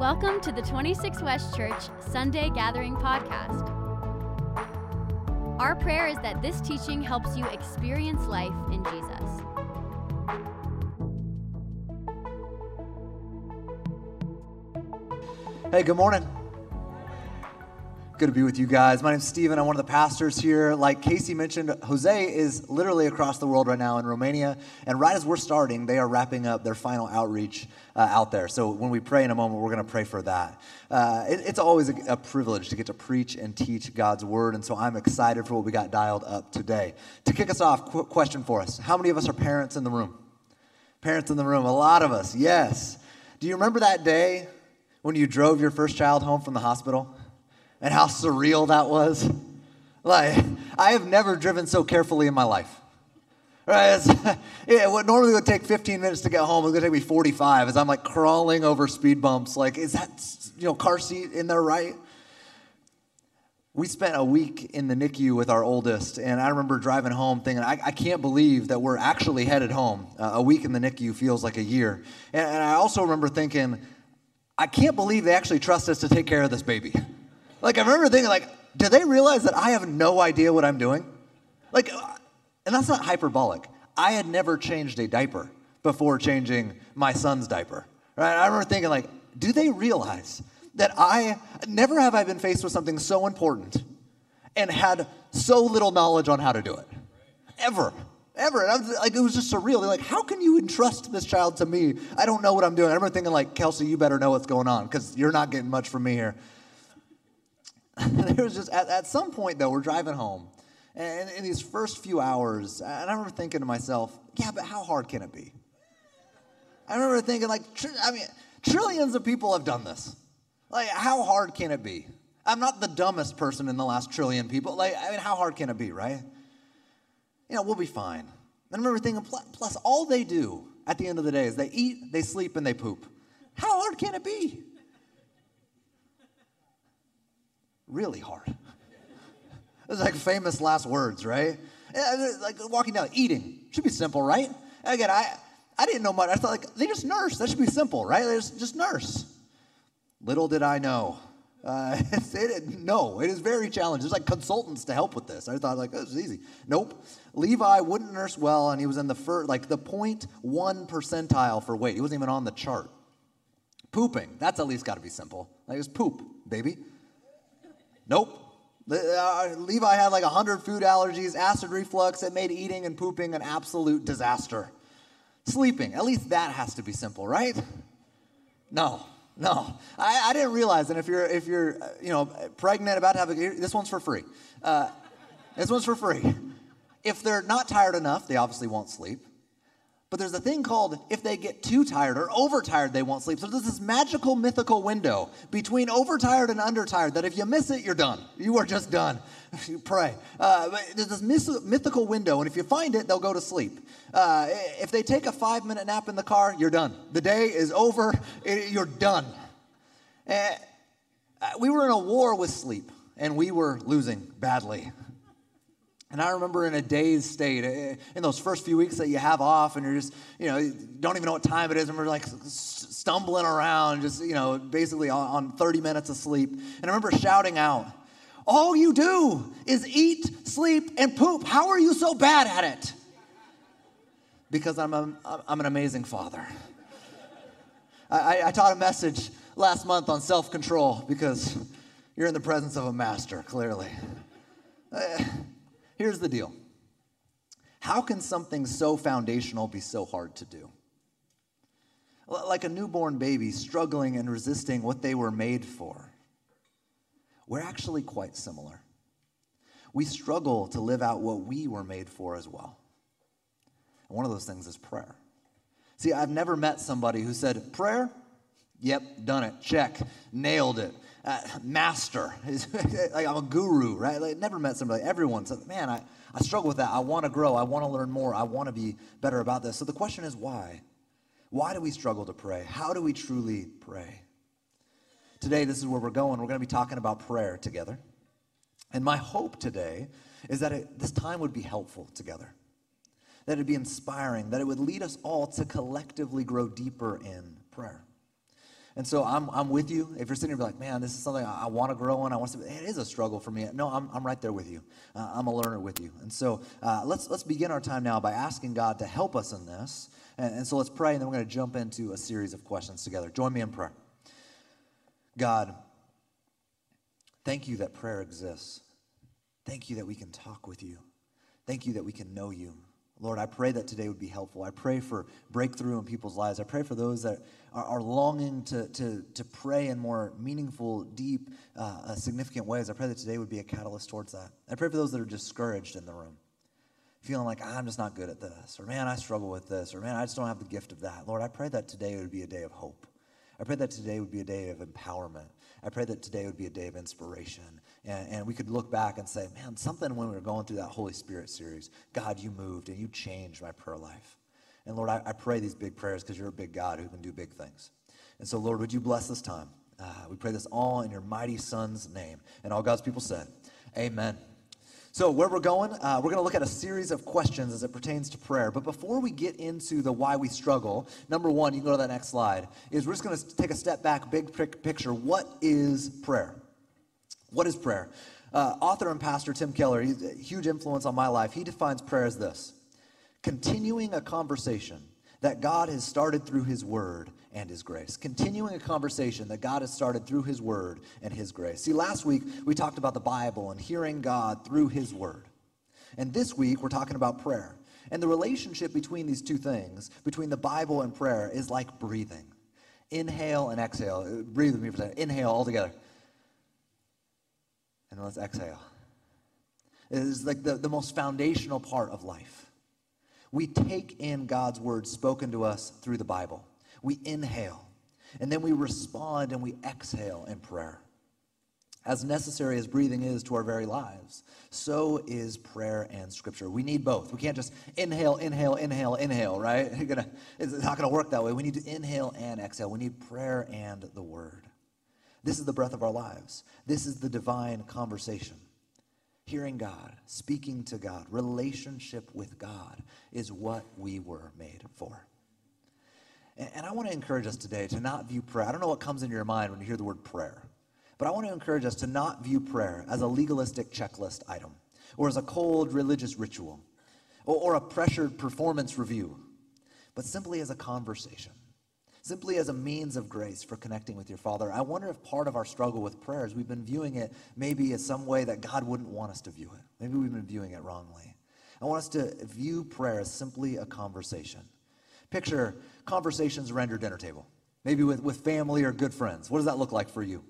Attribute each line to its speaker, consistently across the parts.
Speaker 1: Welcome to the 26 West Church Sunday Gathering Podcast. Our prayer is that this teaching helps you experience life in Jesus.
Speaker 2: Hey, good morning. Good to be with you guys. My name's Stephen. I'm one of the pastors here. Like Casey mentioned, Jose is literally across the world right now in Romania. And right as we're starting, they are wrapping up their final outreach uh, out there. So when we pray in a moment, we're going to pray for that. Uh, it, it's always a, a, privilege to get to preach and teach God's word. And so I'm excited for what we got dialed up today. To kick us off, quick question for us How many of us are parents in the room? Parents in the room, a lot of us, yes. Do you remember that day when you drove your first child home from the hospital? And how surreal that was. Like, I have never driven so carefully in my life. Right? what normally would take 15 minutes to get home is going to take me 45 as I'm like crawling over speed bumps. Like, is that, you know, car seat in there right? We spent a week in the NICU with our oldest, and I remember driving home thinking, I, I can't believe that we're actually headed home. Uh, a week in the NICU feels like a year. And, and I also remember thinking, I can't believe they actually trust us to take care of this baby. Like, I remember thinking, like, do they realize that I have no idea what I'm doing? Like, and that's not hyperbolic. I had never changed a diaper before changing my son's diaper. Right? I remember thinking, like, do they realize that I never have I been faced with something so important and had so little knowledge on how to do it? Ever. Ever. And I was like, it was just surreal. They're like, how can you entrust this child to me? I don't know what I'm doing. I remember thinking, like, Kelsey, you better know what's going on because you're not getting much from me here. there was just at, at some point though, we're driving home, and in these first few hours, and I remember thinking to myself, yeah, but how hard can it be? I remember thinking like, I mean, trillions of people have done this. Like, how hard can it be? I'm not the dumbest person in the last trillion people. Like, I mean, how hard can it be, right? You know, we'll be fine. And I remember thinking, plus, all they do at the end of the day is they eat, they sleep, and they poop. How hard can it be? Really hard. It's like famous last words, right? Like walking down, eating should be simple, right? Again, I, I didn't know much. I thought like they just nurse. That should be simple, right? They just, just nurse. Little did I know. Uh, it, no, it is very challenging. There's like consultants to help with this. I thought like oh, this is easy. Nope. Levi wouldn't nurse well, and he was in the first, like the 0.1 percentile for weight. He wasn't even on the chart. Pooping, that's at least got to be simple. Like it's poop, baby. Nope. Uh, Levi had like 100 food allergies, acid reflux that made eating and pooping an absolute disaster. Sleeping, at least that has to be simple, right? No, no. I, I didn't realize, and if you're, if you're, uh, you know, pregnant, about to have a, this one's for free. Uh, this one's for free. If they're not tired enough, they obviously won't sleep. But there's a thing called if they get too tired or overtired, they won't sleep. So there's this magical, mythical window between overtired and undertired that if you miss it, you're done. You are just done. you pray. Uh, there's this mythical window, and if you find it, they'll go to sleep. Uh, if they take a five minute nap in the car, you're done. The day is over, you're done. Uh, we were in a war with sleep, and we were losing badly. And I remember in a dazed state, eh, in those first few weeks that you have off, and you're just, you know, don't even know what time it is, and we're like stumbling around, just, you know, basically on 30 minutes of sleep. And I remember shouting out, All you do is eat, sleep, and poop. How are you so bad at it? Because I'm, a, I'm an amazing father. I, I taught a message last month on self control because you're in the presence of a master, clearly. Here's the deal How can something so foundational be so hard to do? Like a newborn baby struggling and resisting what they were made for. We're actually quite similar. We struggle to live out what we were made for as well. And one of those things is prayer. See, I've never met somebody who said, Prayer? Yep, done it. Check. Nailed it uh, master. like I'm a guru, right? Like never met somebody. Everyone says, man, I, I struggle with that. I want to grow. I want to learn more. I want to be better about this. So the question is why? Why do we struggle to pray? How do we truly pray? Today, this is where we're going. We're going to be talking about prayer together. And my hope today is that it, this time would be helpful together, that it'd be inspiring, that it would lead us all to collectively grow deeper in prayer. And so I'm, I'm with you. If you're sitting here like, man, this is something I, I want to grow in, I want to, it is a struggle for me. No, I'm, I'm right there with you. Uh, I'm a learner with you. And so uh, let's, let's begin our time now by asking God to help us in this. And, and so let's pray, and then we're going to jump into a series of questions together. Join me in prayer. God, thank you that prayer exists. Thank you that we can talk with you. Thank you that we can know you. Lord, I pray that today would be helpful. I pray for breakthrough in people's lives. I pray for those that are, longing to, to, to pray in more meaningful, deep, uh, uh, significant ways. I pray that today would be a catalyst towards that. I pray for those that are discouraged in the room, feeling like I'm just not good at this, or man, I struggle with this, or man, I just don't have the gift of that. Lord, I pray that today would be a day of hope. I pray that today would be a day of empowerment. I pray that today would be a day of inspiration. And, and we could look back and say, man, something when we were going through that Holy Spirit series, God, you moved and you changed my prayer life. And Lord, I, I pray these big prayers because you're a big God who can do big things. And so, Lord, would you bless this time? Uh, we pray this all in your mighty Son's name. And all God's people said, Amen. So, where we're going, uh, we're going to look at a series of questions as it pertains to prayer. But before we get into the why we struggle, number one, you can go to that next slide, is we're just going to take a step back, big picture. What is prayer? What is prayer? Uh, author and pastor Tim Keller, he's a huge influence on my life. He defines prayer as this continuing a conversation that God has started through his word and his grace. Continuing a conversation that God has started through his word and his grace. See, last week we talked about the Bible and hearing God through his word. And this week we're talking about prayer. And the relationship between these two things, between the Bible and prayer, is like breathing. Inhale and exhale. Breathe with me for a second. Inhale all together. And let's exhale. It is like the, the most foundational part of life. We take in God's word spoken to us through the Bible. We inhale, and then we respond and we exhale in prayer. As necessary as breathing is to our very lives, so is prayer and scripture. We need both. We can't just inhale, inhale, inhale, inhale, right? It's not going to work that way. We need to inhale and exhale. We need prayer and the word. This is the breath of our lives. This is the divine conversation. Hearing God, speaking to God, relationship with God is what we were made for. And I want to encourage us today to not view prayer. I don't know what comes into your mind when you hear the word prayer, but I want to encourage us to not view prayer as a legalistic checklist item or as a cold religious ritual or, or a pressured performance review, but simply as a conversation simply as a means of grace for connecting with your Father. I wonder if part of our struggle with prayer is we've been viewing it maybe as some way that God wouldn't want us to view it. Maybe we've been viewing it wrongly. I want us to view prayer as simply a conversation. Picture conversations around your dinner table, maybe with, with family or good friends. What does that look like for you?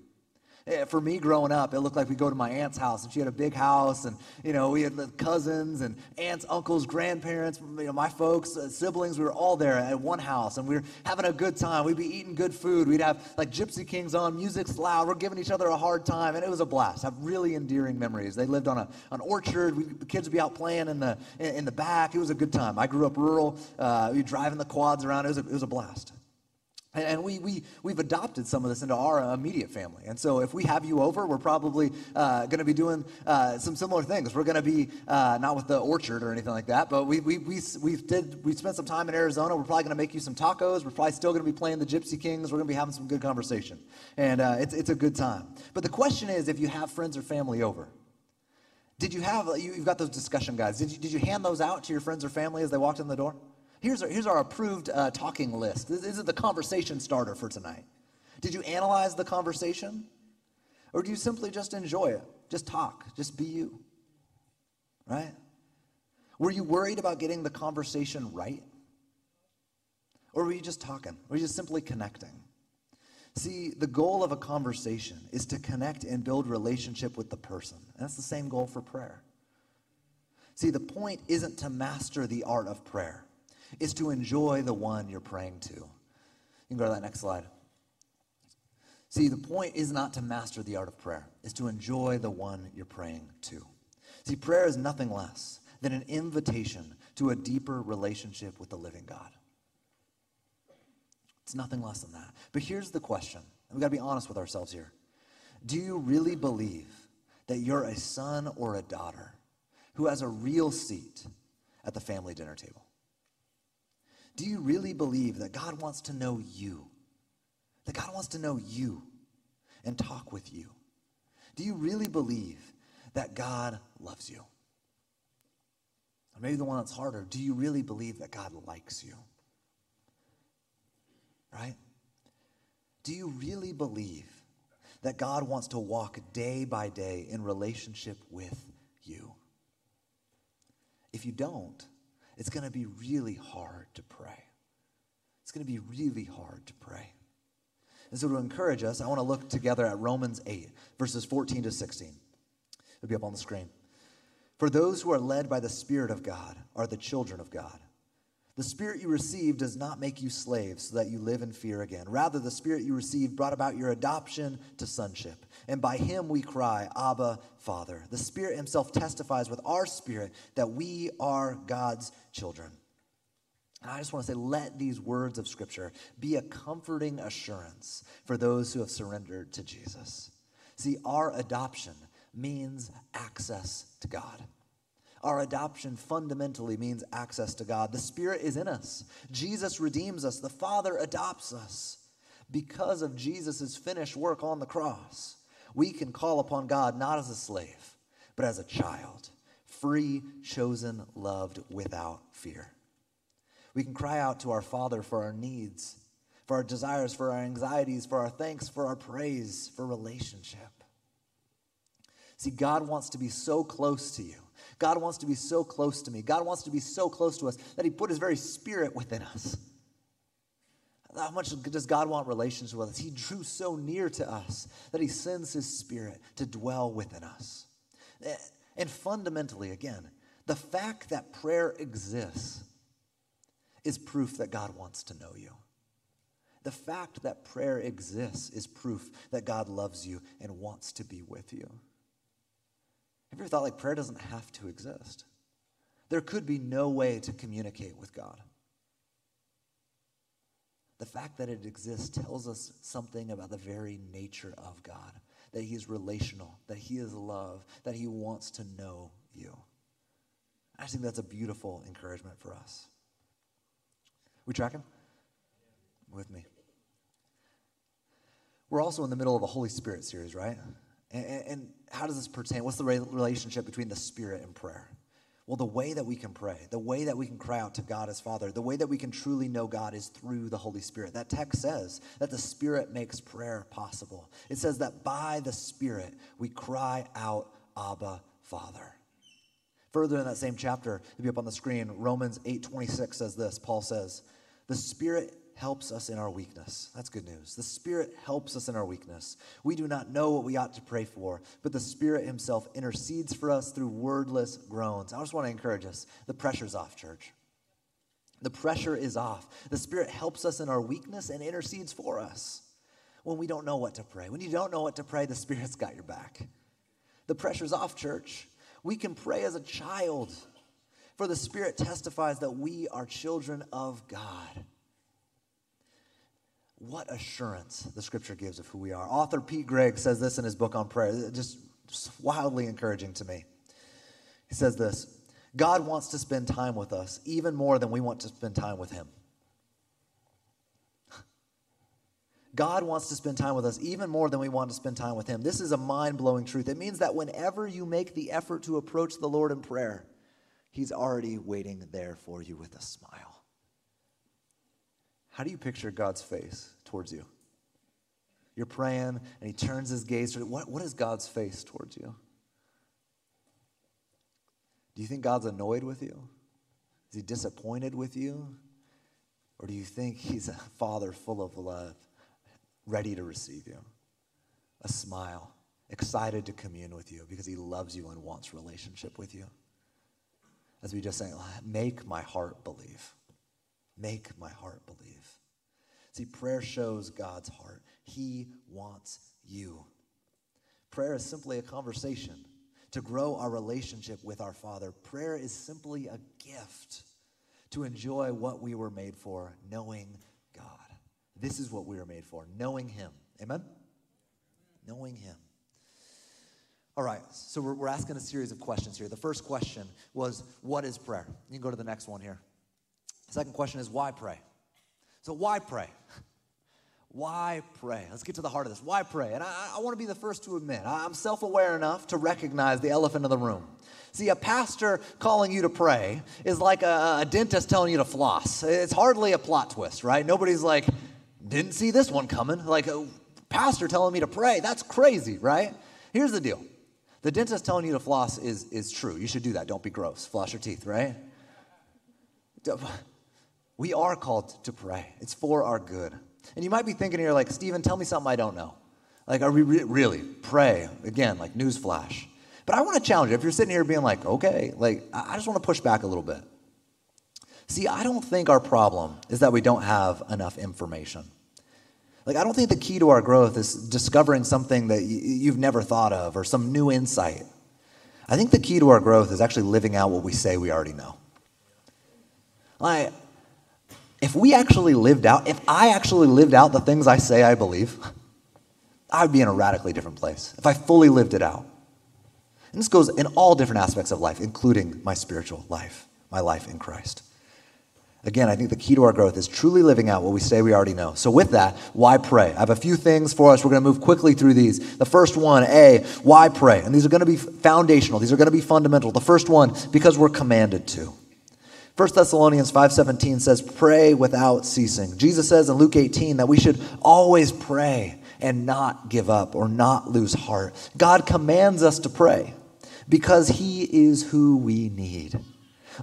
Speaker 2: Eh, for me growing up, it looked like we go to my aunt's house, and she had a big house, and you know we had cousins and aunts, uncles, grandparents, you know my folks, uh, siblings. We were all there at one house, and we were having a good time. We'd be eating good food. We'd have like Gypsy Kings on, music's loud. We're giving each other a hard time, and it was a blast. I have really endearing memories. They lived on a an orchard. We, the kids would be out playing in the in, in, the back. It was a good time. I grew up rural. Uh, we driving the quads around. It was a, it was a blast. And, we, we, we've adopted some of this into our immediate family. And so if we have you over, we're probably uh, going to be doing uh, some similar things. We're going to be, uh, not with the orchard or anything like that, but we, we, we, we, did, we spent some time in Arizona. We're probably going to make you some tacos. We're probably still going to be playing the Gypsy Kings. We're going to be having some good conversation. And uh, it's, it's a good time. But the question is if you have friends or family over, did you have, you've got those discussion guides. Did you, did you hand those out to your friends or family as they walked in the door? Here's our, here's our approved uh, talking list. This, this is the conversation starter for tonight. Did you analyze the conversation? Or do you simply just enjoy it? Just talk, just be you. Right? Were you worried about getting the conversation right? Or were you just talking? Were you just simply connecting? See, the goal of a conversation is to connect and build relationship with the person. That's the same goal for prayer. See, the point isn't to master the art of prayer is to enjoy the one you're praying to. You can go to that next slide. See, the point is not to master the art of prayer, it's to enjoy the one you're praying to. See, prayer is nothing less than an invitation to a deeper relationship with the living God. It's nothing less than that. But here's the question. We've got to be honest with ourselves here. Do you really believe that you're a son or a daughter who has a real seat at the family dinner table? Do you really believe that God wants to know you? That God wants to know you and talk with you. Do you really believe that God loves you? Or maybe the one that's harder, do you really believe that God likes you? Right? Do you really believe that God wants to walk day by day in relationship with you? If you don't, it's going to be really hard to pray. It's going to be really hard to pray. And so, to encourage us, I want to look together at Romans 8, verses 14 to 16. It'll be up on the screen. For those who are led by the Spirit of God are the children of God. The Spirit you received does not make you slaves so that you live in fear again. Rather, the Spirit you received brought about your adoption to sonship. And by him we cry, Abba, Father. The Spirit himself testifies with our spirit that we are God's children. And I just want to say, let these words of Scripture be a comforting assurance for those who have surrendered to Jesus. See, our adoption means access to God. Our adoption fundamentally means access to God. The Spirit is in us. Jesus redeems us. The Father adopts us. Because of Jesus' finished work on the cross, we can call upon God not as a slave, but as a child, free, chosen, loved, without fear. We can cry out to our Father for our needs, for our desires, for our anxieties, for our thanks, for our praise, for relationship. See, God wants to be so close to you. God wants to be so close to me. God wants to be so close to us that He put His very spirit within us. How much does God want relations with us? He drew so near to us that He sends His Spirit to dwell within us. And fundamentally, again, the fact that prayer exists is proof that God wants to know you. The fact that prayer exists is proof that God loves you and wants to be with you. Have you ever thought like prayer doesn't have to exist? There could be no way to communicate with God. The fact that it exists tells us something about the very nature of God that He is relational, that He is love, that He wants to know you. I think that's a beautiful encouragement for us. We tracking? With me. We're also in the middle of a Holy Spirit series, right? And, and how does this pertain? What's the relationship between the Spirit and prayer? Well, the way that we can pray, the way that we can cry out to God as Father, the way that we can truly know God is through the Holy Spirit. That text says that the Spirit makes prayer possible. It says that by the Spirit we cry out, Abba, Father. Further in that same chapter, it'll be up on the screen, Romans 8:26 says this. Paul says, "The Spirit helps us in our weakness. That's good news. The Spirit helps us in our weakness. We do not know what we ought to pray for, but the Spirit Himself intercedes for us through wordless groans. I just want to encourage us the pressure's off, church. The pressure is off. The Spirit helps us in our weakness and intercedes for us when we don't know what to pray. When you don't know what to pray, the Spirit's got your back. The pressure's off, church. We can pray as a child, for the Spirit testifies that we are children of God. What assurance the scripture gives of who we are. Author Pete Greig says this in his book on prayer, just, just wildly encouraging to me. He says this God wants to spend time with us even more than we want to spend time with Him. God wants to spend time with us even more than we want to spend time with Him. This is a mind blowing truth. It means that whenever you make the effort to approach the Lord in prayer, He's already waiting there for you with a smile. How do you picture God's face towards you? You're praying and he turns his gaze. What, what is God's face towards you? Do you think God's annoyed with you? Is he disappointed with you? Or do you think he's a father full of love, ready to receive you? A smile, excited to commune with you because he loves you and wants relationship with you. As we just say, make my heart believe. Make my heart believe. See, prayer shows God's heart. He wants you. Prayer is simply a conversation to grow our relationship with our Father. Prayer is simply a gift to enjoy what we were made for, knowing God. This is what we were made for, knowing Him. Amen? Knowing Him. All right, so we're, we're asking a series of questions here. The first question was, What is prayer? You can go to the next one here. Second question is, Why pray? So, why pray? Why pray? Let's get to the heart of this. Why pray? And I, I want to be the first to admit, I'm self aware enough to recognize the elephant in the room. See, a pastor calling you to pray is like a, a dentist telling you to floss. It's hardly a plot twist, right? Nobody's like, didn't see this one coming. Like a pastor telling me to pray, that's crazy, right? Here's the deal the dentist telling you to floss is, is true. You should do that. Don't be gross. Floss your teeth, right? We are called to pray, it's for our good. And you might be thinking here, like, Stephen, tell me something I don't know. Like, are we re- really? Pray. Again, like, newsflash. But I want to challenge you. If you're sitting here being like, okay, like, I just want to push back a little bit. See, I don't think our problem is that we don't have enough information. Like, I don't think the key to our growth is discovering something that you've never thought of or some new insight. I think the key to our growth is actually living out what we say we already know. Like, if we actually lived out, if I actually lived out the things I say I believe, I would be in a radically different place. If I fully lived it out. And this goes in all different aspects of life, including my spiritual life, my life in Christ. Again, I think the key to our growth is truly living out what we say we already know. So, with that, why pray? I have a few things for us. We're going to move quickly through these. The first one, A, why pray? And these are going to be foundational, these are going to be fundamental. The first one, because we're commanded to. 1 Thessalonians 5:17 says pray without ceasing. Jesus says in Luke 18 that we should always pray and not give up or not lose heart. God commands us to pray because he is who we need.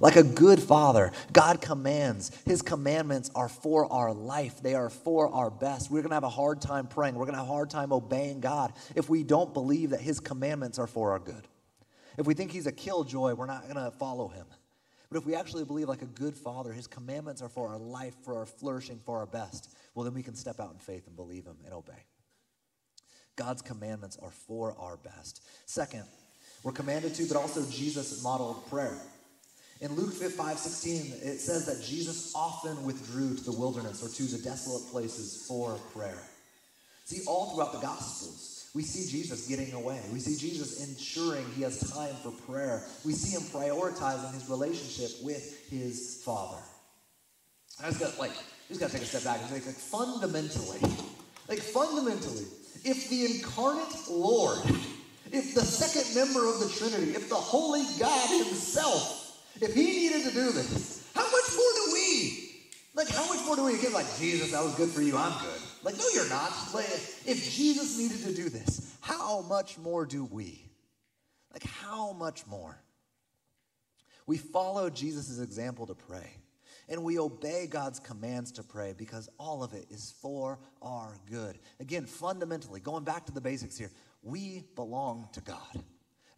Speaker 2: Like a good father, God commands. His commandments are for our life, they are for our best. We're going to have a hard time praying. We're going to have a hard time obeying God if we don't believe that His commandments are for our good. If we think He's a killjoy, we're not going to follow Him. But if we actually believe, like a good father, His commandments are for our life, for our flourishing, for our best, well, then we can step out in faith and believe Him and obey. God's commandments are for our best. Second, we're commanded to, but also Jesus modeled prayer. In Luke 5 16, it says that Jesus often withdrew to the wilderness or to the desolate places for prayer. See, all throughout the Gospels, we see Jesus getting away. We see Jesus ensuring he has time for prayer. We see him prioritizing his relationship with his Father. I just got like, just got to take a step back and say, like, fundamentally, like fundamentally, if the incarnate Lord, if the second member of the Trinity, if the Holy God Himself if he needed to do this, how much more do we? Like, how much more do we get? Like, Jesus, that was good for you. I'm good. Like, no, you're not. Like, if Jesus needed to do this, how much more do we? Like, how much more? We follow Jesus' example to pray, and we obey God's commands to pray because all of it is for our good. Again, fundamentally, going back to the basics here, we belong to God.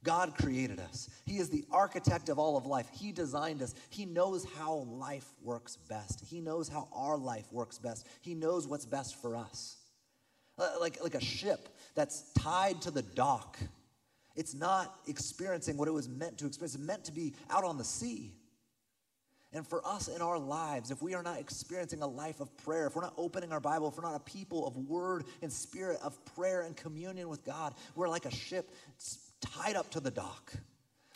Speaker 2: God created us. He is the architect of all of life. He designed us. He knows how life works best. He knows how our life works best. He knows what's best for us. Uh, like, like a ship that's tied to the dock, it's not experiencing what it was meant to experience. It's meant to be out on the sea. And for us in our lives, if we are not experiencing a life of prayer, if we're not opening our Bible, if we're not a people of word and spirit of prayer and communion with God, we're like a ship tied up to the dock.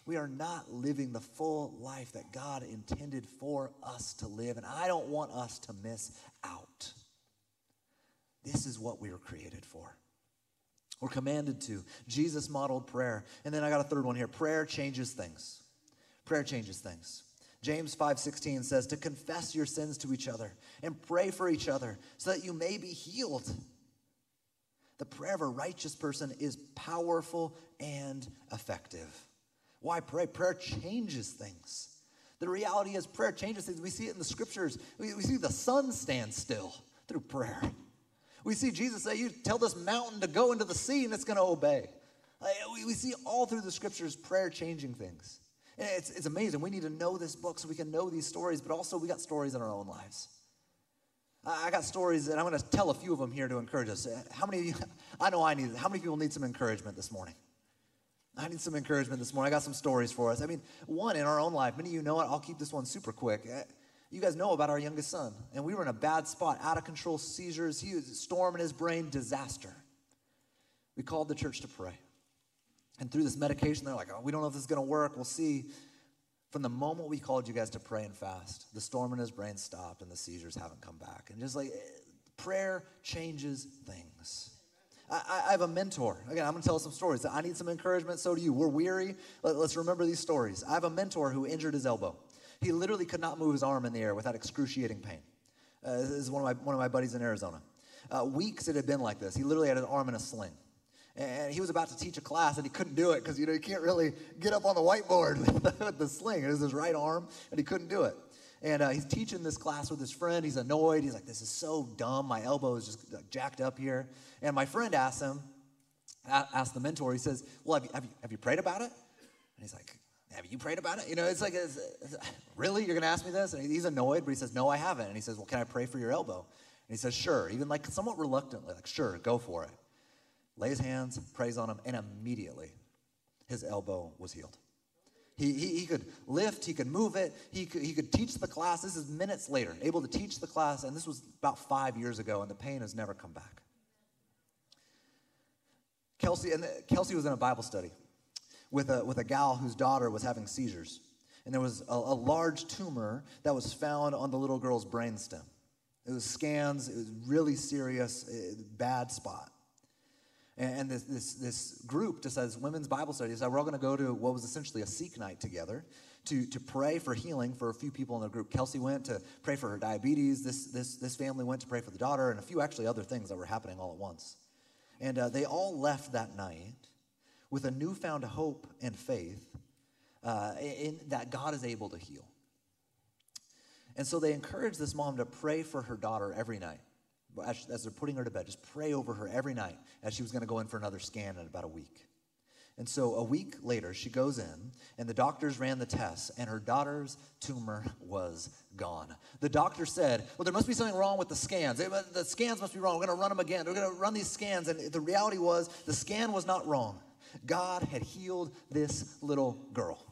Speaker 2: We are not living the full life that God intended for us to live, and I don't want us to miss out. This is what we were created for. We're commanded to. Jesus modeled prayer. And then I got a third one here. Prayer changes things. Prayer changes things. James 5:16 says to confess your sins to each other and pray for each other so that you may be healed. The prayer of a righteous person is powerful and effective. Why pray? Prayer changes things. The reality is, prayer changes things. We see it in the scriptures. We, we see the sun stand still through prayer. We see Jesus say, You tell this mountain to go into the sea and it's going to obey. We, we see all through the scriptures prayer changing things. And it's, it's amazing. We need to know this book so we can know these stories, but also we got stories in our own lives. I got stories, and I'm going to tell a few of them here to encourage us. How many of you, I know I need. How many people need some encouragement this morning? I need some encouragement this morning. I got some stories for us. I mean, one in our own life, many of you know it. I'll keep this one super quick. Eh, you guys know about our youngest son, and we were in a bad spot, out of control seizures, he was storm in his brain, disaster. We called the church to pray. And through this medication, they're like, oh, we don't know if this is going to work. We'll see. From the moment we called you guys to pray and fast, the storm in his brain stopped and the seizures haven't come back. And just like Prayer changes things. I, I have a mentor. Again, I'm going to tell some stories. I need some encouragement. So do you. We're weary. Let, us remember these stories. I have a mentor who injured his elbow. He literally could not move his arm in the air without excruciating pain. Uh, this is one of my, one of my buddies in Arizona. Uh, weeks it had been like this. He literally had his arm in a sling. And he was about to teach a class and he couldn't do it because you know you can't really get up on the whiteboard with the sling. It was his right arm and he couldn't do it. And uh, he's teaching this class with his friend. He's annoyed. He's like, "This is so dumb. My elbow is just like, jacked up here." And my friend asks him, asked the mentor. He says, "Well, have you, have you, have you prayed about it?" And he's like, have you prayed about it? You know, it's like, it's, it's, really? You're going to ask me this? And he's annoyed, but he says, no, I haven't. And he says, well, can I pray for your elbow? And he says, sure. Even like somewhat reluctantly, like, sure, go for it. Lays hands, prays on him, and immediately his elbow was healed. He, he, he, could lift, he could move it, he could, he could teach the class. This is minutes later, able to teach the class, and this was about five years ago, and the pain has never come back. Kelsey, and Kelsey was in a Bible study with a, with a gal whose daughter was having seizures. And there was a, a large tumor that was found on the little girl's brainstem. It was scans, it was really serious, uh, bad spot. And this, this, this group as women's Bible study said, we're all going to go to what was essentially a Seek night together to, to pray for healing for a few people in the group. Kelsey went to pray for her diabetes. This, this, this family went to pray for the daughter, and a few actually other things that were happening all at once. And uh, they all left that night with a newfound hope and faith uh, in, that God is able to heal. And so they encouraged this mom to pray for her daughter every night. As, as they're putting her to bed, just pray over her every night as she was going to go in for another scan in about a week. And so a week later, she goes in, and the doctors ran the tests, and her daughter's tumor was gone. The doctor said, Well, there must be something wrong with the scans. The scans must be wrong. We're going to run them again. We're going to run these scans. And the reality was, the scan was not wrong. God had healed this little girl.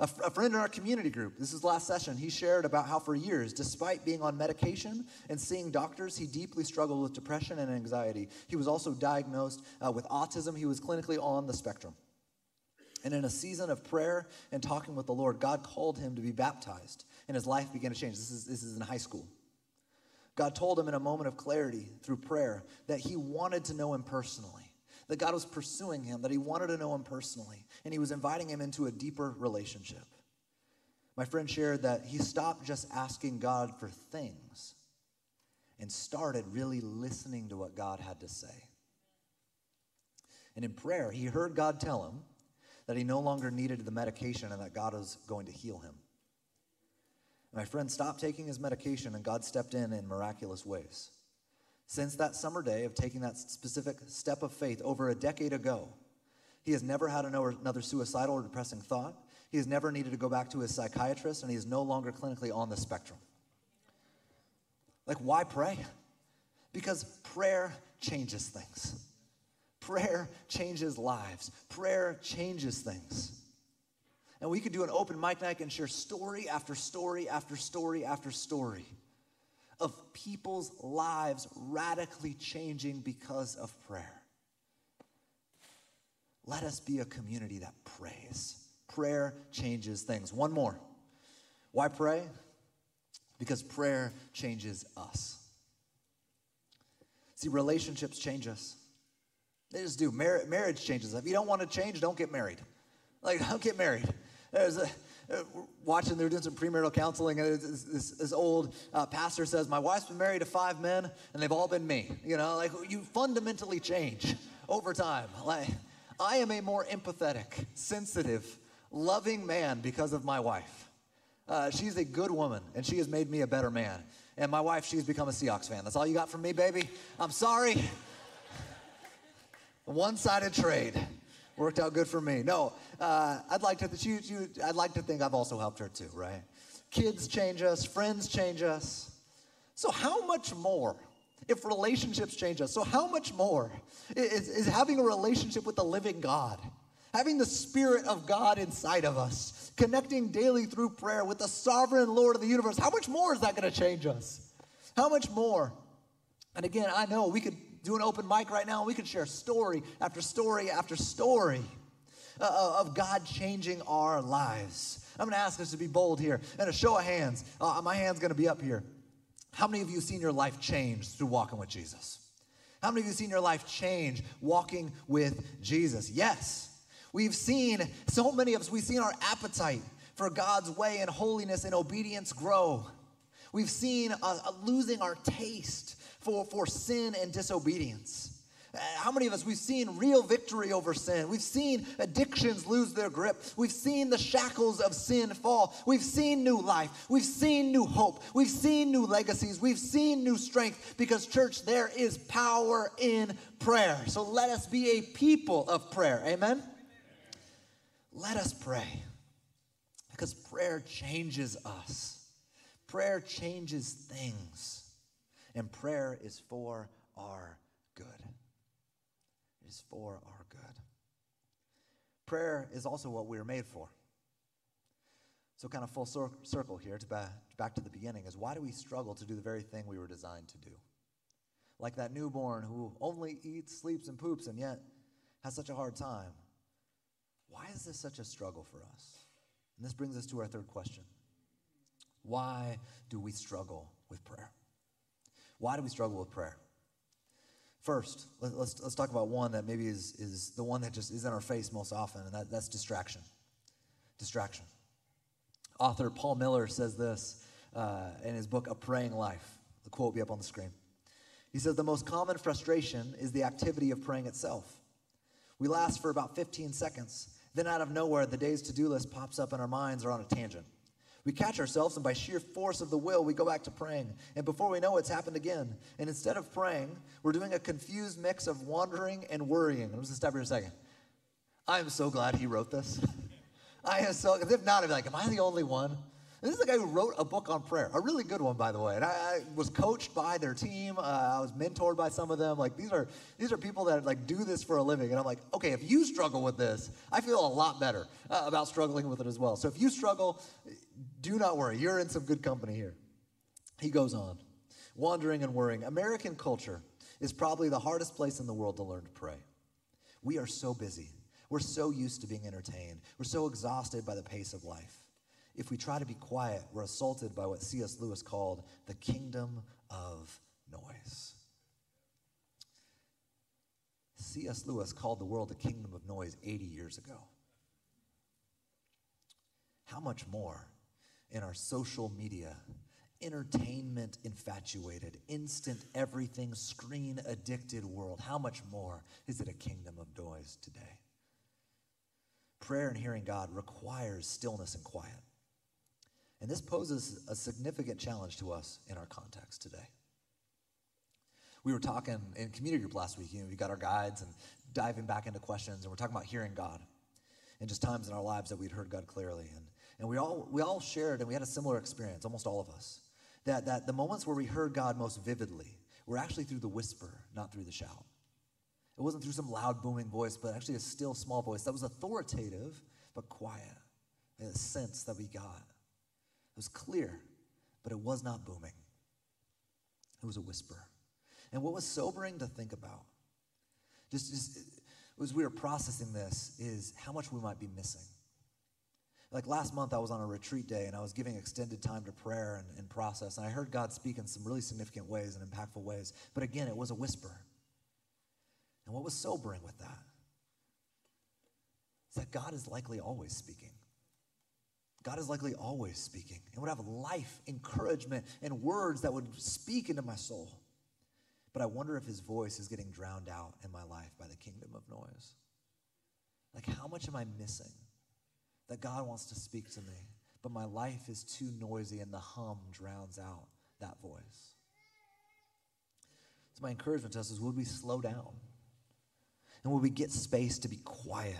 Speaker 2: A, f- a friend in our community group, this is last session, he shared about how for years, despite being on medication and seeing doctors, he deeply struggled with depression and anxiety. He was also diagnosed uh, with autism. He was clinically on the spectrum. And in a season of prayer and talking with the Lord, God called him to be baptized, and his life began to change. This is, this is in high school. God told him in a moment of clarity through prayer that he wanted to know him personally that God was pursuing him, that he wanted to know him personally, and he was inviting him into a deeper relationship. My friend shared that he stopped just asking God for things and started really listening to what God had to say. And in prayer, he heard God tell him that he no longer needed the medication and that God was going to heal him. My friend stopped taking his medication, and God stepped in in miraculous ways. Since that summer day of taking that specific step of faith over a decade ago, he has never had another suicidal or depressing thought. He has never needed to go back to his psychiatrist, and he is no longer clinically on the spectrum. Like, why pray? Because prayer changes things. Prayer changes lives. Prayer changes things. And we could do an open mic night and share story after story after story after story of people's lives radically changing because of prayer. Let us be a community that prays. Prayer changes things. One more. Why pray? Because prayer changes us. See, relationships change us. They just do. Mar- marriage changes. If you don't want to change, don't get married. Like, don't get married. There's a, watching, they were doing some premarital counseling, and this, this, this old uh, pastor says, My wife's been married to five men, and they've all been me. You know, like you fundamentally change over time. Like, I am a more empathetic, sensitive, loving man because of my wife. Uh, she's a good woman, and she has made me a better man. And my wife, she's become a Seahawks fan. That's all you got from me, baby? I'm sorry. One sided trade. Worked out good for me. No, uh, I'd like to I'd like to think I've also helped her too, right? Kids change us, friends change us. So how much more? If relationships change us, so how much more is, is having a relationship with the living God? having the Spirit of God inside of us, connecting daily through prayer with the sovereign Lord of the universe, how much more is that going to change us? How much more? And again, I know we could do an open mic right now and we could share story after story after story uh, uh, of God changing our lives. I'm going to ask us to be bold here and a show of hands. Uh, my hand's going to be up here. How many of you seen your life change through walking with Jesus? How many of you seen your life change walking with Jesus? Yes. We've seen, so many of us, we've seen our appetite for God's way and holiness and obedience grow. We've seen losing our taste for, for sin and disobedience. Uh, how many of us, we've seen real victory over sin? We've seen addictions lose their grip. We've seen the shackles of sin fall. We've seen new life. We've seen new hope. We've seen new legacies. We've seen new strength because, church, there is power in prayer. So let us be a people of prayer. Amen? Let us pray because prayer changes us, prayer changes things, and prayer is for our good It is for our good. Prayer is also what we were made for. So, kind of full circle here to back, back to the beginning is why do we struggle to do the very thing we were designed to do? Like that newborn who only eats, sleeps, and poops, and yet has such a hard time. Why is this such a struggle for us? And this brings us to our third question Why do we struggle with prayer? Why do we struggle with prayer? First, let, us let's talk about one that maybe is, is the one that just is in our face most often, and that, that's distraction. Distraction. Author Paul Miller says this uh, in his book, A Praying Life. The quote will be up on the screen. He says, The most common frustration is the activity of praying itself. We last for about 15 seconds. Then, out of nowhere, the day's to do list pops up in our minds or on a tangent. We catch ourselves, and by sheer force of the will, we go back to praying. And before we know it, it's happened again. And instead of praying, we're doing a confused mix of wandering and worrying. Me just stop here a second. I am so glad he wrote this. I am so, if not, I'd be like, am I the only one? This is the guy who wrote a book on prayer, a really good one, by the way. And I, I was coached by their team. Uh, I was mentored by some of them. Like these are these are people that like do this for a living. And I'm like, okay, if you struggle with this, I feel a lot better uh, about struggling with it as well. So if you struggle, do not worry. You're in some good company here. He goes on, wandering and worrying. American culture is probably the hardest place in the world to learn to pray. We are so busy. We're so used to being entertained. We're so exhausted by the pace of life. If we try to be quiet, we're assaulted by what C.S. Lewis called the kingdom of noise. C.S. Lewis called the world the kingdom of noise 80 years ago. How much more in our social media, entertainment infatuated, instant everything, screen addicted world? How much more is it a kingdom of noise today? Prayer and hearing God requires stillness and quiet. And this poses a significant challenge to us in our context today. We were talking in community group last week, you know, we got our guides and diving back into questions, and we're talking about hearing God and just times in our lives that we'd heard God clearly. And, and we, all, we all shared, and we had a similar experience, almost all of us, that, that the moments where we heard God most vividly were actually through the whisper, not through the shout. It wasn't through some loud, booming voice, but actually a still, small voice that was authoritative, but quiet, a sense that we got. Was clear, but it was not booming. It was a whisper. And what was sobering to think about, just, just as we were processing this, is how much we might be missing. Like last month, I was on a retreat day and I was giving extended time to prayer and, and process. And I heard God speak in some really significant ways and impactful ways. But again, it was a whisper. And what was sobering with that is that God is likely always speaking. God is likely always speaking and would have life, encouragement, and words that would speak into my soul. But I wonder if his voice is getting drowned out in my life by the kingdom of noise. Like, how much am I missing that God wants to speak to me, but my life is too noisy and the hum drowns out that voice? So, my encouragement to us is would we slow down? And would we get space to be quiet,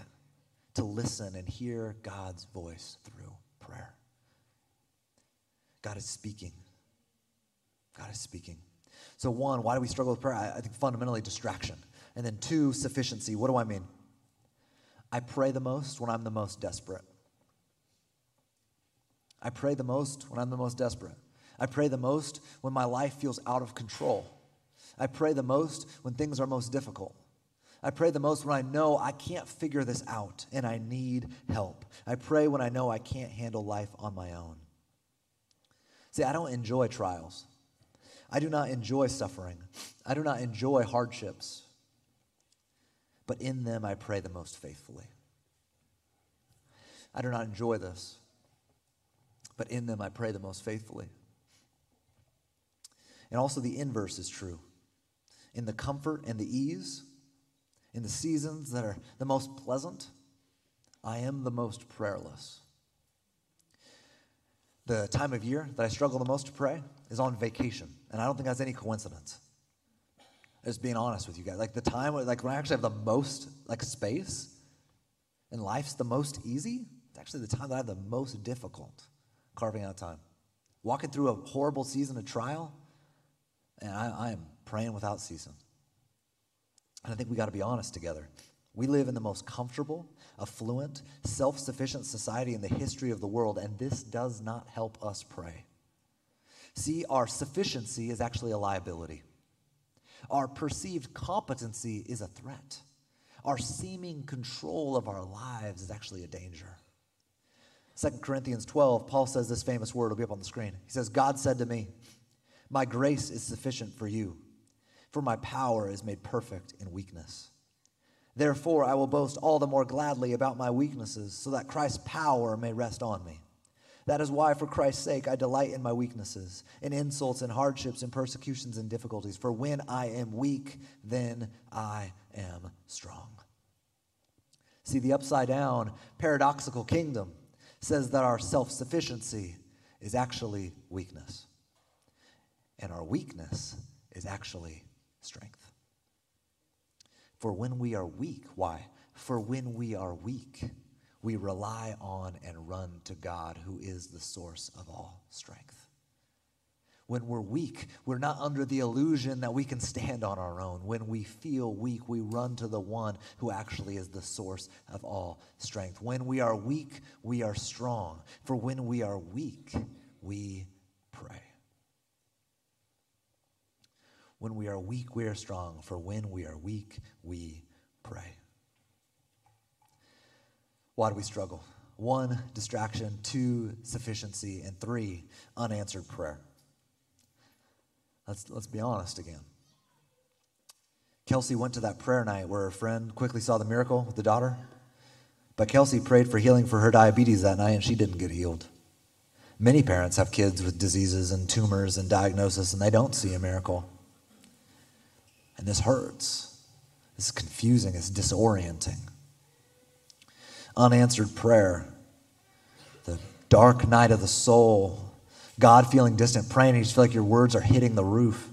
Speaker 2: to listen and hear God's voice through? Prayer. God is speaking. God is speaking. So, one, why do we struggle with prayer? I think fundamentally distraction. And then two, sufficiency. What do I mean? I pray the most when I'm the most desperate. I pray the most when I'm the most desperate. I pray the most when my life feels out of control. I pray the most when things are most difficult. I pray the most when I know I can't figure this out and I need help. I pray when I know I can't handle life on my own. See, I don't enjoy trials. I do not enjoy suffering. I do not enjoy hardships. But in them I pray the most faithfully. I do not enjoy this, but in them I pray the most faithfully. And also the inverse is true. In the comfort and the ease, in the seasons that are the most pleasant, I am the most prayerless. The time of year that I struggle the most to pray is on vacation, and I don't think that's any coincidence. Just being honest with you guys, like the time, like when I actually have the most like space, and life's the most easy. It's actually the time that I have the most difficult carving out time. Walking through a horrible season of trial, and I, I am praying without ceasing. And I think we got to be honest together. We live in the most comfortable, affluent, self sufficient society in the history of the world, and this does not help us pray. See, our sufficiency is actually a liability, our perceived competency is a threat, our seeming control of our lives is actually a danger. 2 Corinthians 12, Paul says this famous word, will be up on the screen. He says, God said to me, My grace is sufficient for you, for my power is made perfect in weakness. Therefore, I will boast all the more gladly about my weaknesses, so that Christ's power may rest on me. That is why, for Christ's sake, I delight in my weaknesses, in insults and hardships and persecutions and difficulties. For when I am weak, then I am strong. See, the upside down, paradoxical kingdom says that our self sufficiency is actually weakness, and our weakness is actually strength. For when we are weak, why? For when we are weak, we rely on and run to God, who is the source of all strength. When we're weak, we're not under the illusion that we can stand on our own. When we feel weak, we run to the one who actually is the source of all strength. When we are weak, we are strong. For when we are weak, we pray. When we are weak, we are strong. For when we are weak, we pray. Why do we struggle? One, distraction. Two, sufficiency. And three, unanswered prayer. Let's, let's be honest again. Kelsey went to that prayer night where her friend quickly saw the miracle with the daughter. But Kelsey prayed for healing for her diabetes that night and she didn't get healed. Many parents have kids with diseases and tumors and diagnosis and they don't see a miracle. And this hurts. This is confusing. It's disorienting. Unanswered prayer, the dark night of the soul, God feeling distant, praying, you just feel like your words are hitting the roof.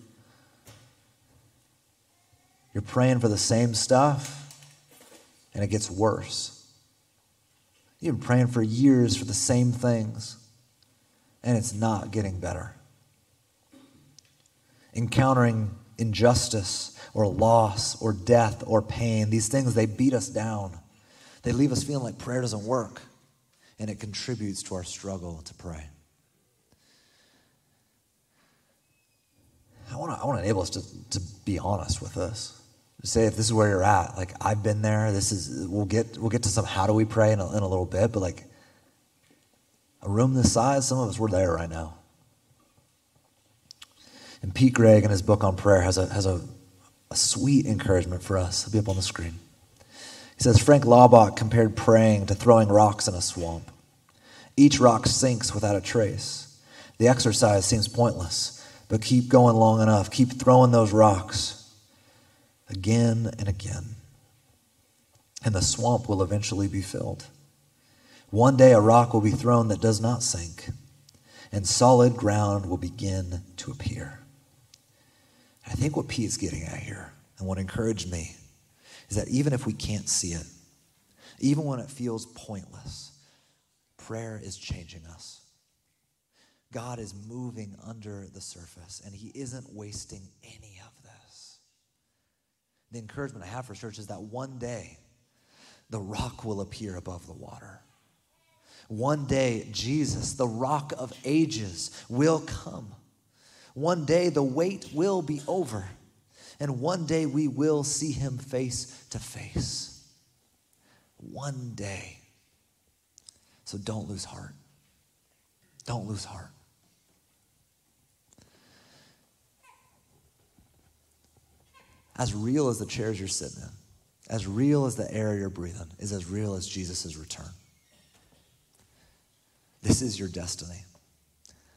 Speaker 2: You're praying for the same stuff, and it gets worse. You've been praying for years for the same things, and it's not getting better. Encountering injustice or loss or death or pain, these things, they beat us down. They leave us feeling like prayer doesn't work, and it contributes to our struggle to pray. I want to I want to enable us to, to be honest with this. Say if this is where you're at, like I've been there. This is we'll get we'll get to some how do we pray in a, in a little bit, but like a room this size, some of us we're there right now. And Pete Greig in his book on prayer has a has a, a sweet encouragement for us. It'll be up on the screen. He says Frank Laubach compared praying to throwing rocks in a swamp. Each rock sinks without a trace. The exercise seems pointless but keep going long enough. Keep throwing those rocks again and again. And the swamp will eventually be filled. One day a rock will be thrown that does not sink, and solid ground will begin to appear. I think what P is getting at here, and what encouraged me, is that even if we can't see it, even when it feels pointless, prayer is changing us. God is moving under the surface and he isn't wasting any of this. The encouragement I have for church is that one day the rock will appear above the water. One day, Jesus, the rock of ages, will come. One day, the wait will be over. And one day, we will see him face to face. One day. So don't lose heart. Don't lose heart. as real as the chairs you're sitting in, as real as the air you're breathing, is as real as Jesus' return. This is your destiny.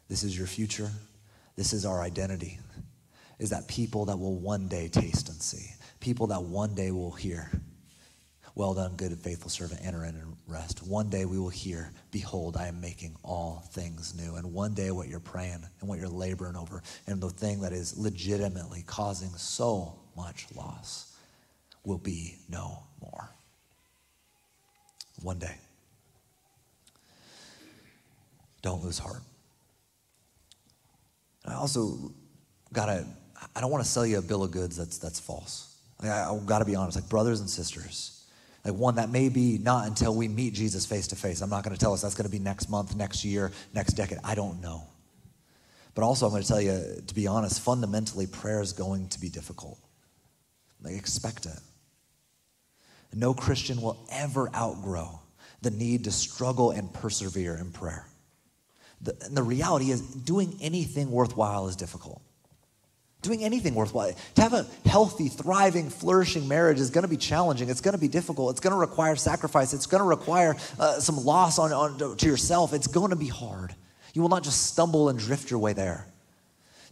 Speaker 2: This is your future. This is our identity. Is that people that will one day taste and see, people that one day will hear, well done, good and faithful servant, enter in and rest. One day we will hear, Behold, I am making all things new. And one day what you're praying and what you're laboring over, and the thing that is legitimately causing so much loss, will be no more. One day. Don't lose heart. I also gotta, I don't want to sell you a bill of goods that's, that's false. Like I, I gotta be honest, like brothers and sisters, like one that may be not until we meet Jesus face to face. I'm not to tell us that's to be next month, next year, next decade. I don't know. But also, I'm to tell you, to be honest, fundamentally, prayer is going to be difficult. Like, expect it. No Christian will ever outgrow the need to struggle and persevere in prayer. The, and the reality is, doing anything worthwhile is difficult doing anything worthwhile. To have a healthy, thriving, flourishing marriage is going to be challenging. It's going to be difficult. It's going to require sacrifice. It's going to require uh, some loss on, on, to yourself. It's going to be hard. You will not just stumble and drift your way there.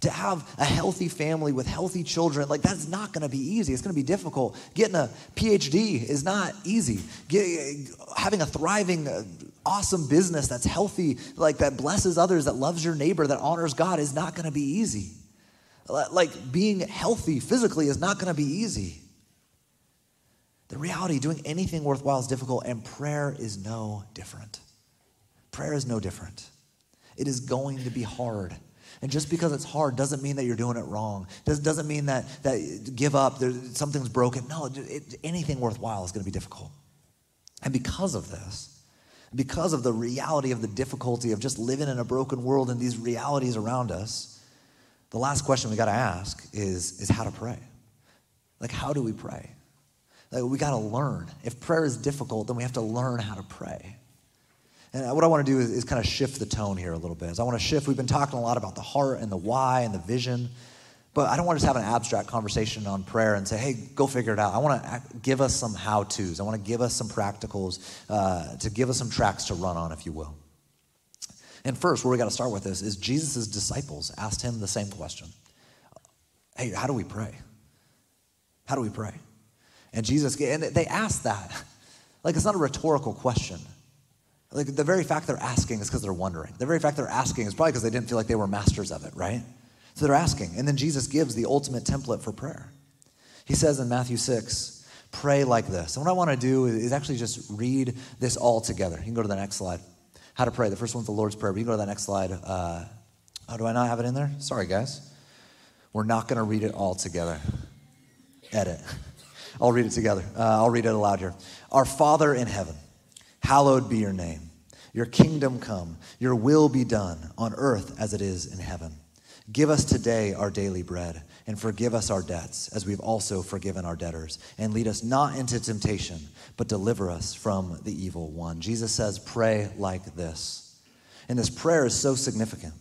Speaker 2: To have a healthy family with healthy children, like that's not going to be easy. It's going to be difficult. Getting a PhD is not easy. Get, having a thriving, uh, awesome business that's healthy, like that blesses others, that loves your neighbor, that honors God, is not going to be easy. Like being healthy physically is not going to be easy. The reality, doing anything worthwhile is difficult, and prayer is no different. Prayer is no different. It is going to be hard. And just because it's hard doesn't mean that you're doing it wrong. Does, doesn't mean that, that give up, something's broken. No, it, anything worthwhile is going to be difficult. And because of this, because of the reality of the difficulty of just living in a broken world and these realities around us, the last question we got to ask is, is how to pray. Like, how do we pray? Like, we got to learn. If prayer is difficult, then we have to learn how to pray. And what I want to do is, is kind of shift the tone here a little bit. Is I want to shift. We've been talking a lot about the heart and the why and the vision, but I don't want to just have an abstract conversation on prayer and say, "Hey, go figure it out." I want to give us some how-tos. I want to give us some practicals uh, to give us some tracks to run on, if you will. And first, where we got to start with this is Jesus' disciples asked him the same question Hey, how do we pray? How do we pray? And Jesus, and they asked that. Like, it's not a rhetorical question. Like, the very fact they're asking is because they're wondering. The very fact they're asking is probably because they didn't feel like they were masters of it, right? So they're asking. And then Jesus gives the ultimate template for prayer. He says in Matthew 6, pray like this. And what I want to do is actually just read this all together. You can go to the next slide how to pray. The first one's the Lord's Prayer. But you can go to that next slide. Uh, oh, do I not have it in there? Sorry, guys. We're not going to read it all together. Edit. I'll read it together. Uh, I'll read it aloud here. Our Father in heaven, hallowed be your name. Your kingdom come, your will be done on earth as it is in heaven. Give us today our daily bread and forgive us our debts as we've also forgiven our debtors. And lead us not into temptation, but deliver us from the evil one. Jesus says, pray like this. And this prayer is so significant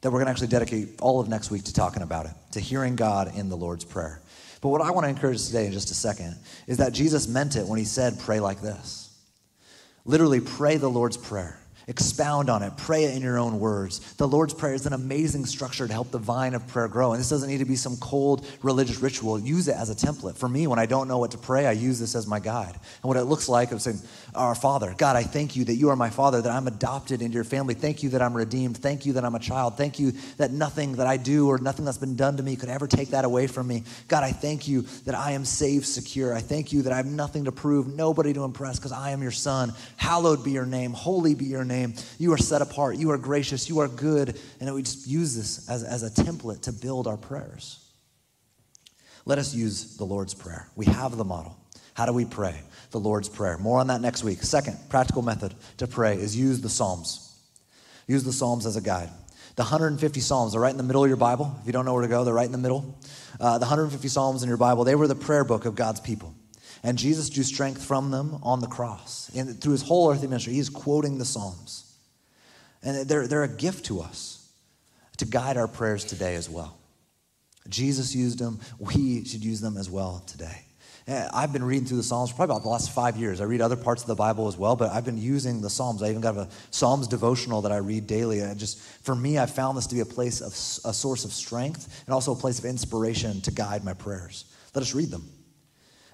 Speaker 2: that we're going to actually dedicate all of next week to talking about it, to hearing God in the Lord's Prayer. But what I want to encourage today in just a second is that Jesus meant it when he said, pray like this. Literally, pray the Lord's Prayer. Expound on it. Pray it in your own words. The Lord's Prayer is an amazing structure to help the vine of prayer grow. And this doesn't need to be some cold religious ritual. Use it as a template. For me, when I don't know what to pray, I use this as my guide. And what it looks like, I'm saying, Our Father, God, I thank you that you are my Father, that I'm adopted into your family. Thank you that I'm redeemed. Thank you that I'm a child. Thank you that nothing that I do or nothing that's been done to me could ever take that away from me. God, I thank you that I am safe, secure. I thank you that I have nothing to prove, nobody to impress, because I am your Son. Hallowed be your name. Holy be your name name. You are set apart. You are gracious. You are good. And we just use this as, as a template to build our prayers. Let us use the Lord's Prayer. We have the model. How do we pray? The Lord's Prayer. More on that next week. Second practical method to pray is use the Psalms. Use the Psalms as a guide. The 150 Psalms are right in the middle of your Bible. If you don't know where to go, they're right in the middle. Uh, the 150 Psalms in your Bible, they were the prayer book of God's people. And Jesus drew strength from them on the cross. And through his whole earthly ministry, he's quoting the Psalms. And they're, they're a gift to us to guide our prayers today as well. Jesus used them. We should use them as well today. Eh, I've been reading through the Psalms probably about the last five years. I read other parts of the Bible as well, but I've been using the Psalms. I even got a Psalms devotional that I read daily. And just, for me, I found this to be a place of a source of strength and also a place of inspiration to guide my prayers. Let us read them.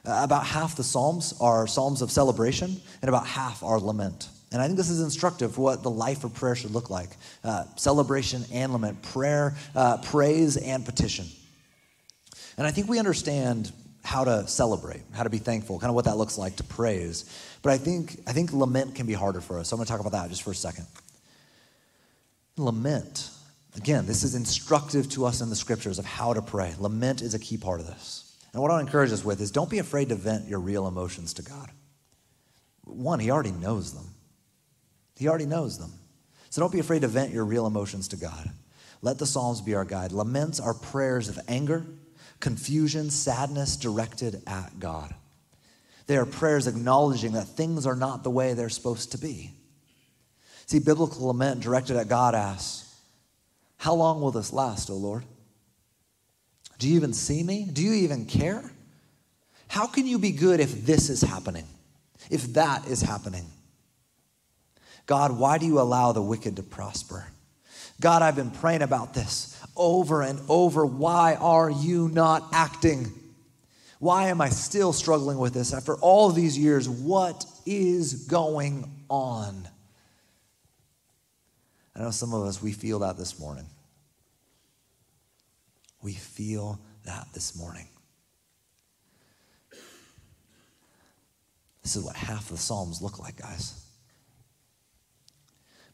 Speaker 2: Uh, about half the Psalms are Psalms of celebration, and about half are lament. And I think this is instructive for what the life of prayer should look like uh, celebration and lament, prayer, uh, praise, and petition. And I think we understand how to celebrate, how to be thankful, kind of what that looks like to praise. But I think, I think lament can be harder for us. So I'm going to talk about that just for a second. Lament. Again, this is instructive to us in the scriptures of how to pray. Lament is a key part of this. And what I encourage us with is don't be afraid to vent your real emotions to God. One, He already knows them. He already knows them. So don't be afraid to vent your real emotions to God. Let the Psalms be our guide. Laments are prayers of anger, confusion, sadness directed at God. They are prayers acknowledging that things are not the way they're supposed to be. See, biblical lament directed at God asks, How long will this last, O Lord? Do you even see me? Do you even care? How can you be good if this is happening? If that is happening? God, why do you allow the wicked to prosper? God, I've been praying about this over and over. Why are you not acting? Why am I still struggling with this after all these years? What is going on? I know some of us, we feel that this morning. We feel that this morning. This is what half the Psalms look like, guys.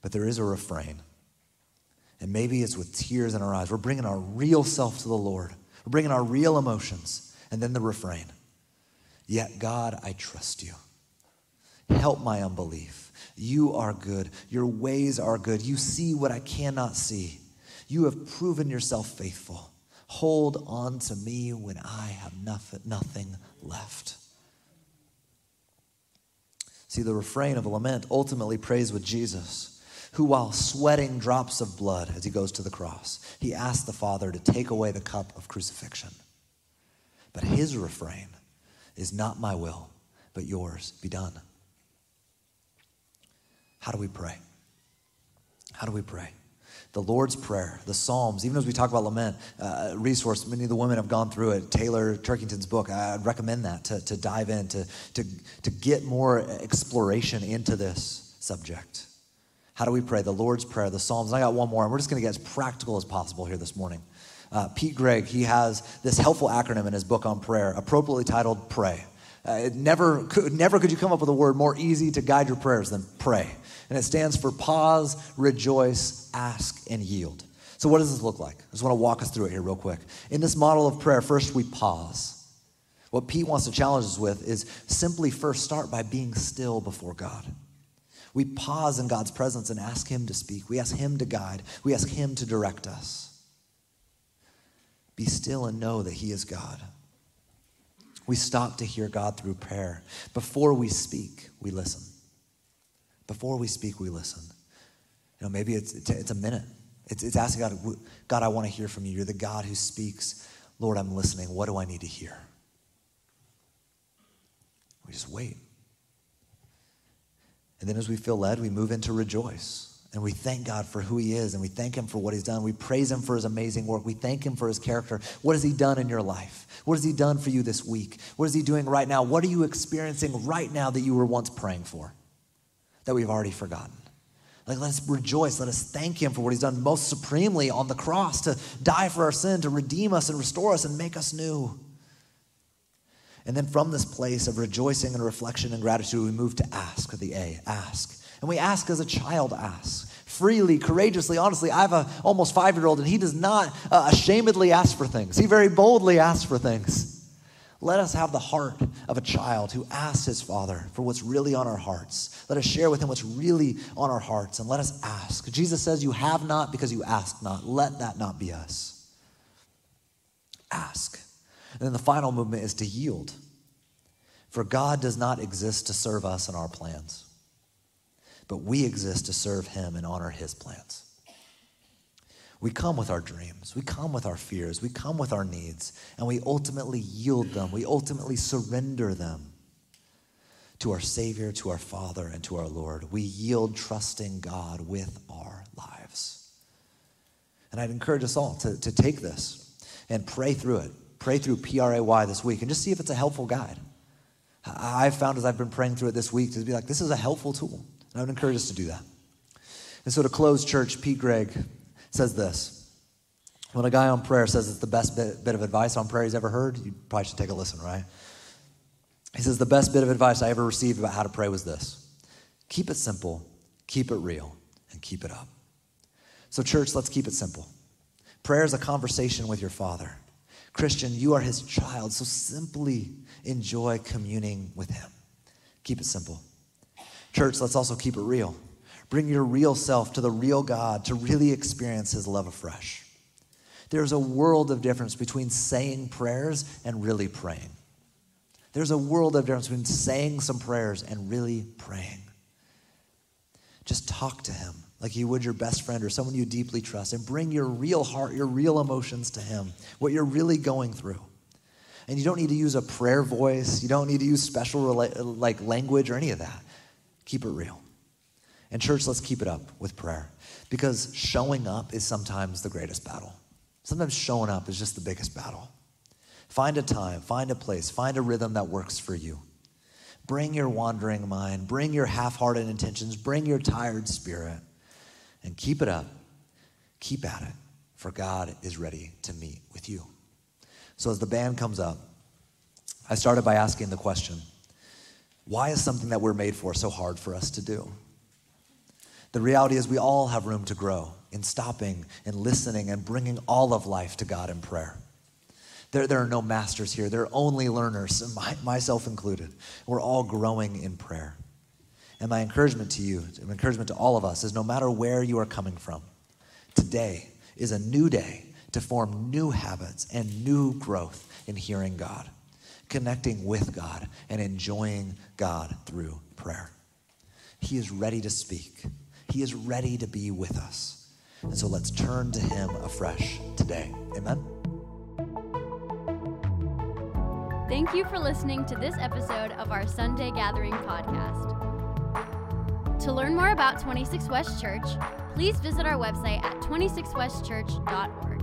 Speaker 2: But there is a refrain. And maybe it's with tears in our eyes. We're bringing our real self to the Lord, we're bringing our real emotions. And then the refrain Yet, God, I trust you. Help my unbelief. You are good. Your ways are good. You see what I cannot see. You have proven yourself faithful. Hold on to me when I have nothing left. See, the refrain of a lament ultimately prays with Jesus, who, while sweating drops of blood as he goes to the cross, he asks the Father to take away the cup of crucifixion. But his refrain is not my will, but yours be done. How do we pray? How do we pray? The Lord's Prayer, the Psalms, even as we talk about lament, uh, resource, many of the women have gone through it. Taylor Turkington's book, I'd recommend that to, to dive in, to, to, to get more exploration into this subject. How do we pray? The Lord's Prayer, the Psalms. And I got one more, and we're just going to get as practical as possible here this morning. Uh, Pete Greig, he has this helpful acronym in his book on prayer, appropriately titled Pray. Uh, never, could, never could you come up with a word more easy to guide your prayers than pray and it stands for pause, rejoice, ask, and yield. So, what does this look like? I just want to walk us through it here, real quick. In this model of prayer, first we pause. What Pete wants to challenge us with is simply first start by being still before God. We pause in God's presence and ask Him to speak. We ask Him to guide. We ask Him to direct us. Be still and know that He is God. We stop to hear God through prayer. Before we speak, we listen. Before we speak, we listen. You know, maybe it's, it's a minute. It's, it's asking God, God, I want to hear from you. You're the God who speaks. Lord, I'm listening. What do I need to hear? We just wait. And then as we feel led, we move into rejoice. And we thank God for who He is, and we thank Him for what He's done. We praise Him for His amazing work. We thank Him for His character. What has He done in your life? What has He done for you this week? What is He doing right now? What are you experiencing right now that you were once praying for? that we've already forgotten. Like, let us rejoice. Let us thank Him for what He's done most supremely on the cross to die for our sin, to redeem us and restore us and make us new. And then from this place of rejoicing and reflection and gratitude, we move to ask, the A, ask. And we ask as a child asks, freely, courageously, honestly. I have a almost five year old, and he does not uh, ashamedly ask for things. He very boldly asks for things. Let us have the heart of a child who asks his father for what's really on our hearts. Let us share with him what's really on our hearts and let us ask. Jesus says, You have not because you ask not. Let that not be us. Ask. And then the final movement is to yield. For God does not exist to serve us and our plans, but we exist to serve him and honor his plans. We come with our dreams, we come with our fears, we come with our needs, and we ultimately yield them, we ultimately surrender them to our Savior, to our Father, and to our Lord. We yield trusting God with our lives. And I'd encourage us all to, to take this and pray through it. Pray through PRAY this week and just see if it's a helpful guide. I've found as I've been praying through it this week to be like, this is a helpful tool. And I would encourage us to do that. And so to close church, Pete Greig says this. When a guy on prayer says it's the best bit, bit of advice on prayer he's ever heard, you probably should take a listen, right? He says, The best bit of advice I ever received about how to pray was this keep it simple, keep it real, and keep it up. So, church, let's keep it simple. Prayer is a conversation with your Father. Christian, you are his child, so simply enjoy communing with him. Keep it simple. Church, let's also keep it real. Bring your real self to the real God to really experience his love afresh. There's a world of difference between saying prayers and really praying. There's a world of difference between saying some prayers and really praying. Just talk to him like you would your best friend or someone you deeply trust and bring your real heart, your real emotions to him, what you're really going through. And you don't need to use a prayer voice, you don't need to use special like language or any of that. Keep it real. And church, let's keep it up with prayer because showing up is sometimes the greatest battle. Sometimes showing up is just the biggest battle. Find a time, find a place, find a rhythm that works for you. Bring your wandering mind, bring your half hearted intentions, bring your tired spirit, and keep it up. Keep at it, for God is ready to meet with you. So, as the band comes up, I started by asking the question why is something that we're made for so hard for us to do? The reality is, we all have room to grow in stopping and listening and bringing all of life to God in prayer. There, there are no masters here, there are only learners, my, myself included. We're all growing in prayer. And my encouragement to you, my encouragement to all of us, is no matter where you are coming from, today is a new day to form new habits and new growth in hearing God, connecting with God, and enjoying God through prayer. He is ready to speak. He is ready to be with us. And so let's turn to Him afresh today. Amen.
Speaker 1: Thank you for listening to this episode of our Sunday Gathering podcast. To learn more about 26 West Church, please visit our website at 26westchurch.org.